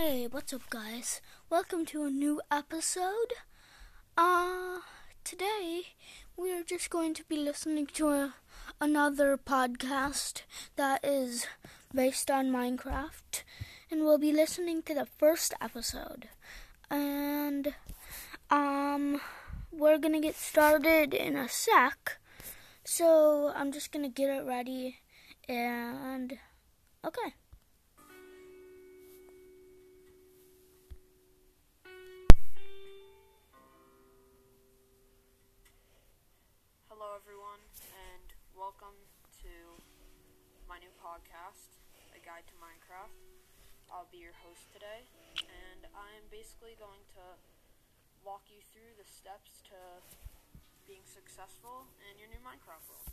Hey, what's up, guys? Welcome to a new episode. Uh, today we are just going to be listening to a, another podcast that is based on Minecraft, and we'll be listening to the first episode. And, um, we're gonna get started in a sec, so I'm just gonna get it ready, and, okay. To my new podcast, A Guide to Minecraft. I'll be your host today, and I'm basically going to walk you through the steps to being successful in your new Minecraft world.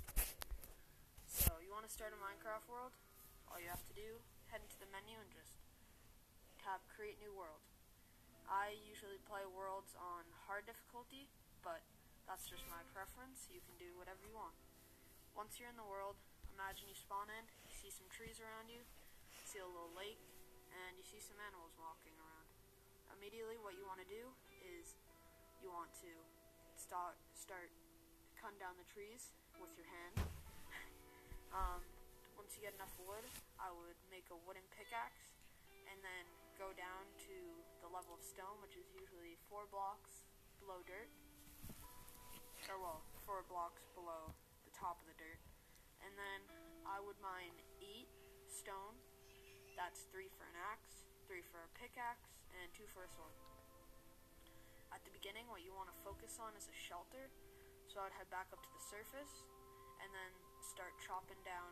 So, you want to start a Minecraft world? All you have to do, head into the menu and just tap Create New World. I usually play worlds on hard difficulty, but that's just my preference. You can do whatever you want. Once you're in the world, imagine you spawn in, you see some trees around you, you see a little lake, and you see some animals walking around. Immediately, what you want to do is you want to start start cutting down the trees with your hand. um, once you get enough wood, I would make a wooden pickaxe, and then go down to the level of stone, which is usually four blocks below dirt or well, four blocks below top of the dirt. And then I would mine eight stone. That's three for an axe, three for a pickaxe, and two for a sword. At the beginning, what you want to focus on is a shelter. So I'd head back up to the surface and then start chopping down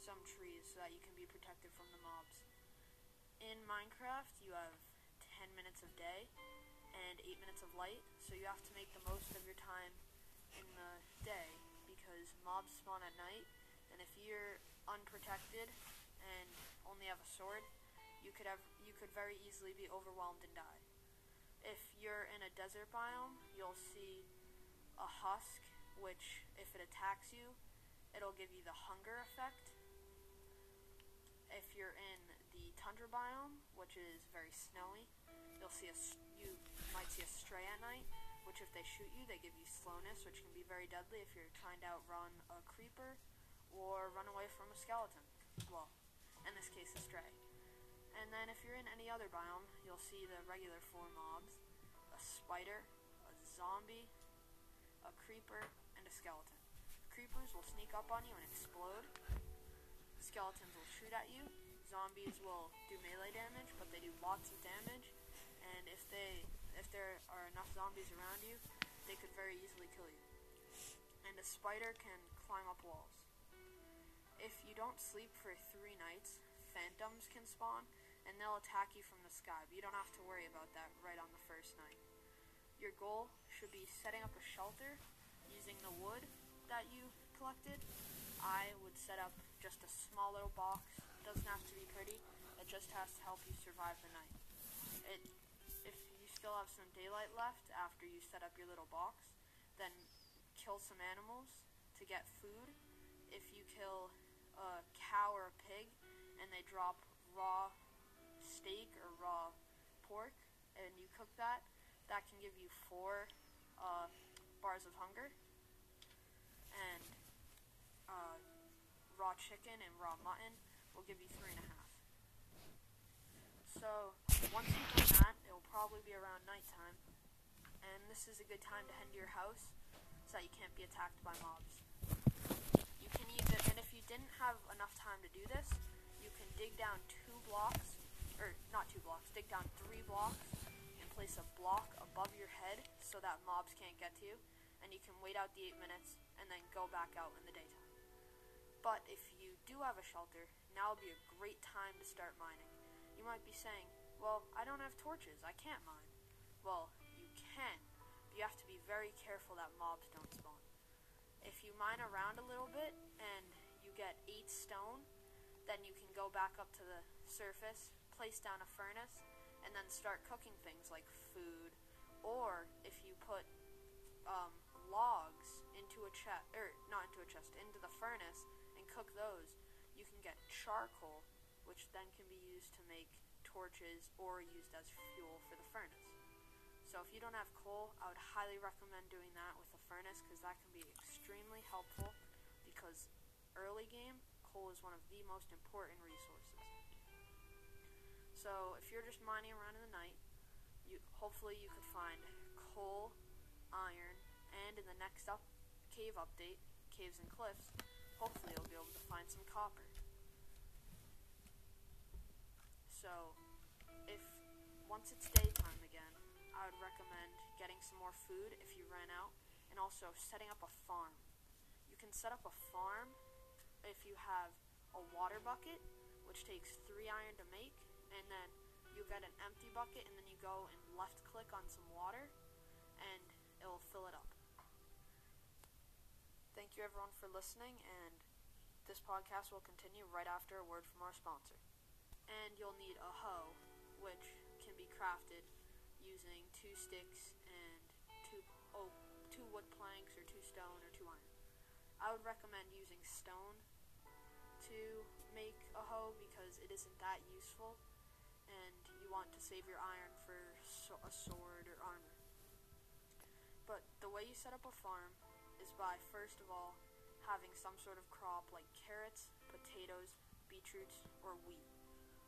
some trees so that you can be protected from the mobs. In Minecraft, you have 10 minutes of day and 8 minutes of light, so you have to make the most of your time in the day because mobs spawn at night, and if you're unprotected and only have a sword, you could have you could very easily be overwhelmed and die. If you're in a desert biome, you'll see a husk, which if it attacks you, it'll give you the hunger effect. If you're in the tundra biome, which is very snowy, you'll see a you might see a stray at night, which if they shoot you, they give you slowness, which can be very deadly if you're trying to outrun a creeper or run away from a skeleton. Well, in this case, a stray. And then if you're in any other biome, you'll see the regular four mobs, a spider, a zombie, a creeper, and a skeleton. Creepers will sneak up on you and explode. Skeletons will shoot at you. Zombies will do melee damage, but they do lots of damage. And if they if there are enough zombies around you, they could very easily kill you. And a spider can climb up walls. If you don't sleep for three nights, phantoms can spawn, and they'll attack you from the sky, but you don't have to worry about that right on the first night. Your goal should be setting up a shelter using the wood that you collected. I would set up just a small little box. It doesn't have to be pretty. It just has to help you survive the night. It still have some daylight left after you set up your little box, then kill some animals to get food. If you kill a cow or a pig and they drop raw steak or raw pork and you cook that, that can give you four uh, bars of hunger. And uh, raw chicken and raw mutton will give you three and a half. So once you've probably be around nighttime, and this is a good time to head to your house so that you can't be attacked by mobs. You can either, and if you didn't have enough time to do this, you can dig down two blocks, or not two blocks, dig down three blocks and place a block above your head so that mobs can't get to you, and you can wait out the eight minutes and then go back out in the daytime. But if you do have a shelter, now would be a great time to start mining. You might be saying, well, I don't have torches, I can't mine. Well, you can, but you have to be very careful that mobs don't spawn. If you mine around a little bit and you get 8 stone, then you can go back up to the surface, place down a furnace, and then start cooking things like food. Or if you put um, logs into a chest, or not into a chest, into the furnace and cook those, you can get charcoal, which then can be used to make torches or used as fuel for the furnace. So if you don't have coal, I would highly recommend doing that with a furnace because that can be extremely helpful because early game, coal is one of the most important resources. So if you're just mining around in the night, you hopefully you could find coal, iron, and in the next up cave update, caves and cliffs, hopefully you'll be able to find some copper. So once it's daytime again, I would recommend getting some more food if you ran out, and also setting up a farm. You can set up a farm if you have a water bucket, which takes three iron to make, and then you get an empty bucket, and then you go and left click on some water, and it will fill it up. Thank you everyone for listening, and this podcast will continue right after a word from our sponsor. And you'll need a hoe, which can be crafted using two sticks and two oh two wood planks or two stone or two iron. I would recommend using stone to make a hoe because it isn't that useful and you want to save your iron for so- a sword or armor. But the way you set up a farm is by first of all having some sort of crop like carrots, potatoes, beetroots, or wheat.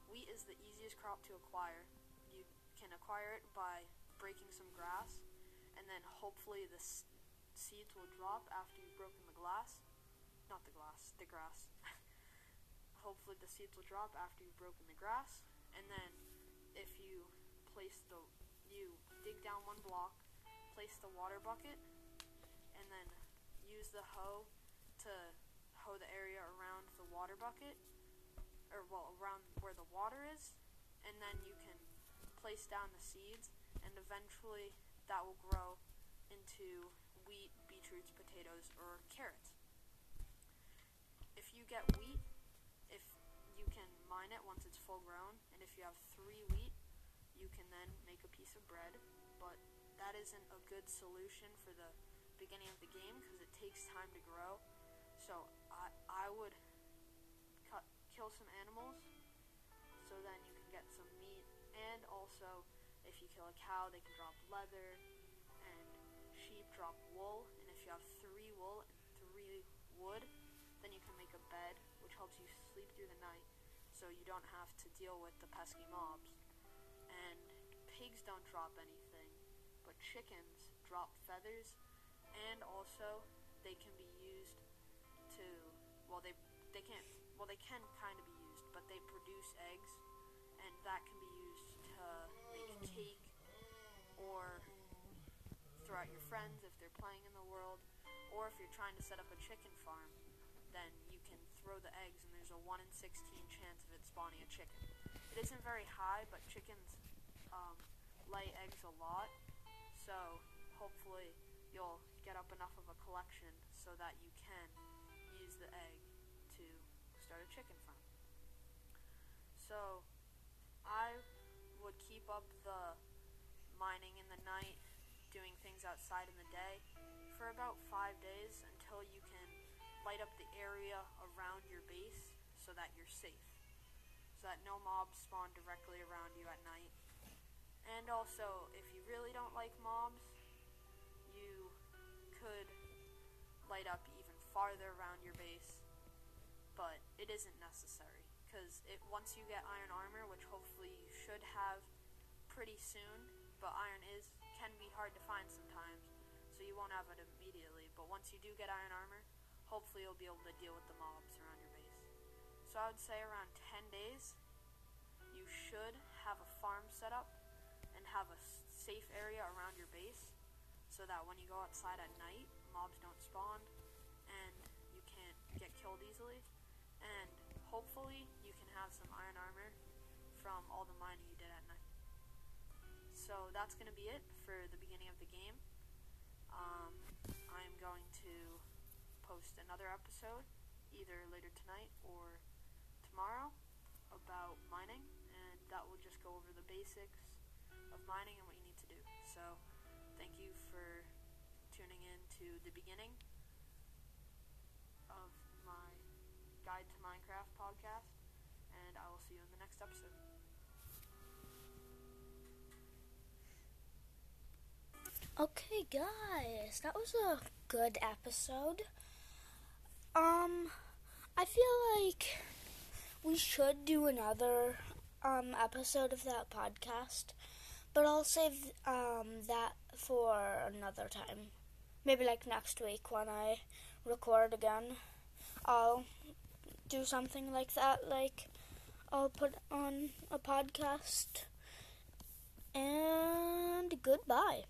Wheat is the easiest crop to acquire You can acquire it by breaking some grass, and then hopefully the seeds will drop after you've broken the glass. Not the glass, the grass. hopefully the seeds will drop after you've broken the grass, and then if you place the you dig down one block, place the water bucket, and then use the hoe to hoe the area around the water bucket, or well around where the water is, and then you can place down the seeds, and eventually that will grow into wheat, beetroots, potatoes, or carrots. If you get wheat, if you can mine it once it's full grown, and if you have three wheat, you can then make a piece of bread, but that isn't a good solution for the beginning of the game because it takes time to grow. So I, I would kill some animals so then you can get some meat and also, if you kill a cow, they can drop leather, and sheep drop wool. And if you have three wool and three wood, then you can make a bed, which helps you sleep through the night, so you don't have to deal with the pesky mobs. And pigs don't drop anything, but chickens drop feathers, and also they can be used to well they they can't can kind of be used, but they produce eggs, and that can be used to make cake or throw out your friends if they're playing in the world, or if you're trying to set up a chicken farm, then you can throw the eggs and there's a 1 in 16 chance of it spawning a chicken. It isn't very high, but chickens um, lay eggs a lot, so hopefully you'll get up enough of a collection so that you can use the egg start a chicken farm. So I would keep up the mining in the night, doing things outside in the day, for about five days until you can light up the area around your base so that you're safe. So that no mobs spawn directly around you at night. And also, if you really don't like mobs, you could light up even farther around your base, it isn't necessary because it once you get iron armor, which hopefully you should have pretty soon, but iron is can be hard to find sometimes, so you won't have it immediately. But once you do get iron armor, hopefully you'll be able to deal with the mobs around your base. So I would say around 10 days, you should have a farm set up and have a safe area around your base, so that when you go outside at night, mobs don't spawn and you can't get killed easily. Hopefully you can have some iron armor from all the mining you did at night. So that's going to be it for the beginning of the game. Um, I'm going to post another episode either later tonight or tomorrow about mining, and that will just go over the basics of mining and what you need to do. So, thank you for tuning in to the beginning podcast, and I will see you in the next episode. Okay, guys, that was a good episode. Um, I feel like we should do another um episode of that podcast, but I'll save um that for another time. Maybe like next week when I record again. I'll do something like that like I'll put on a podcast. And goodbye.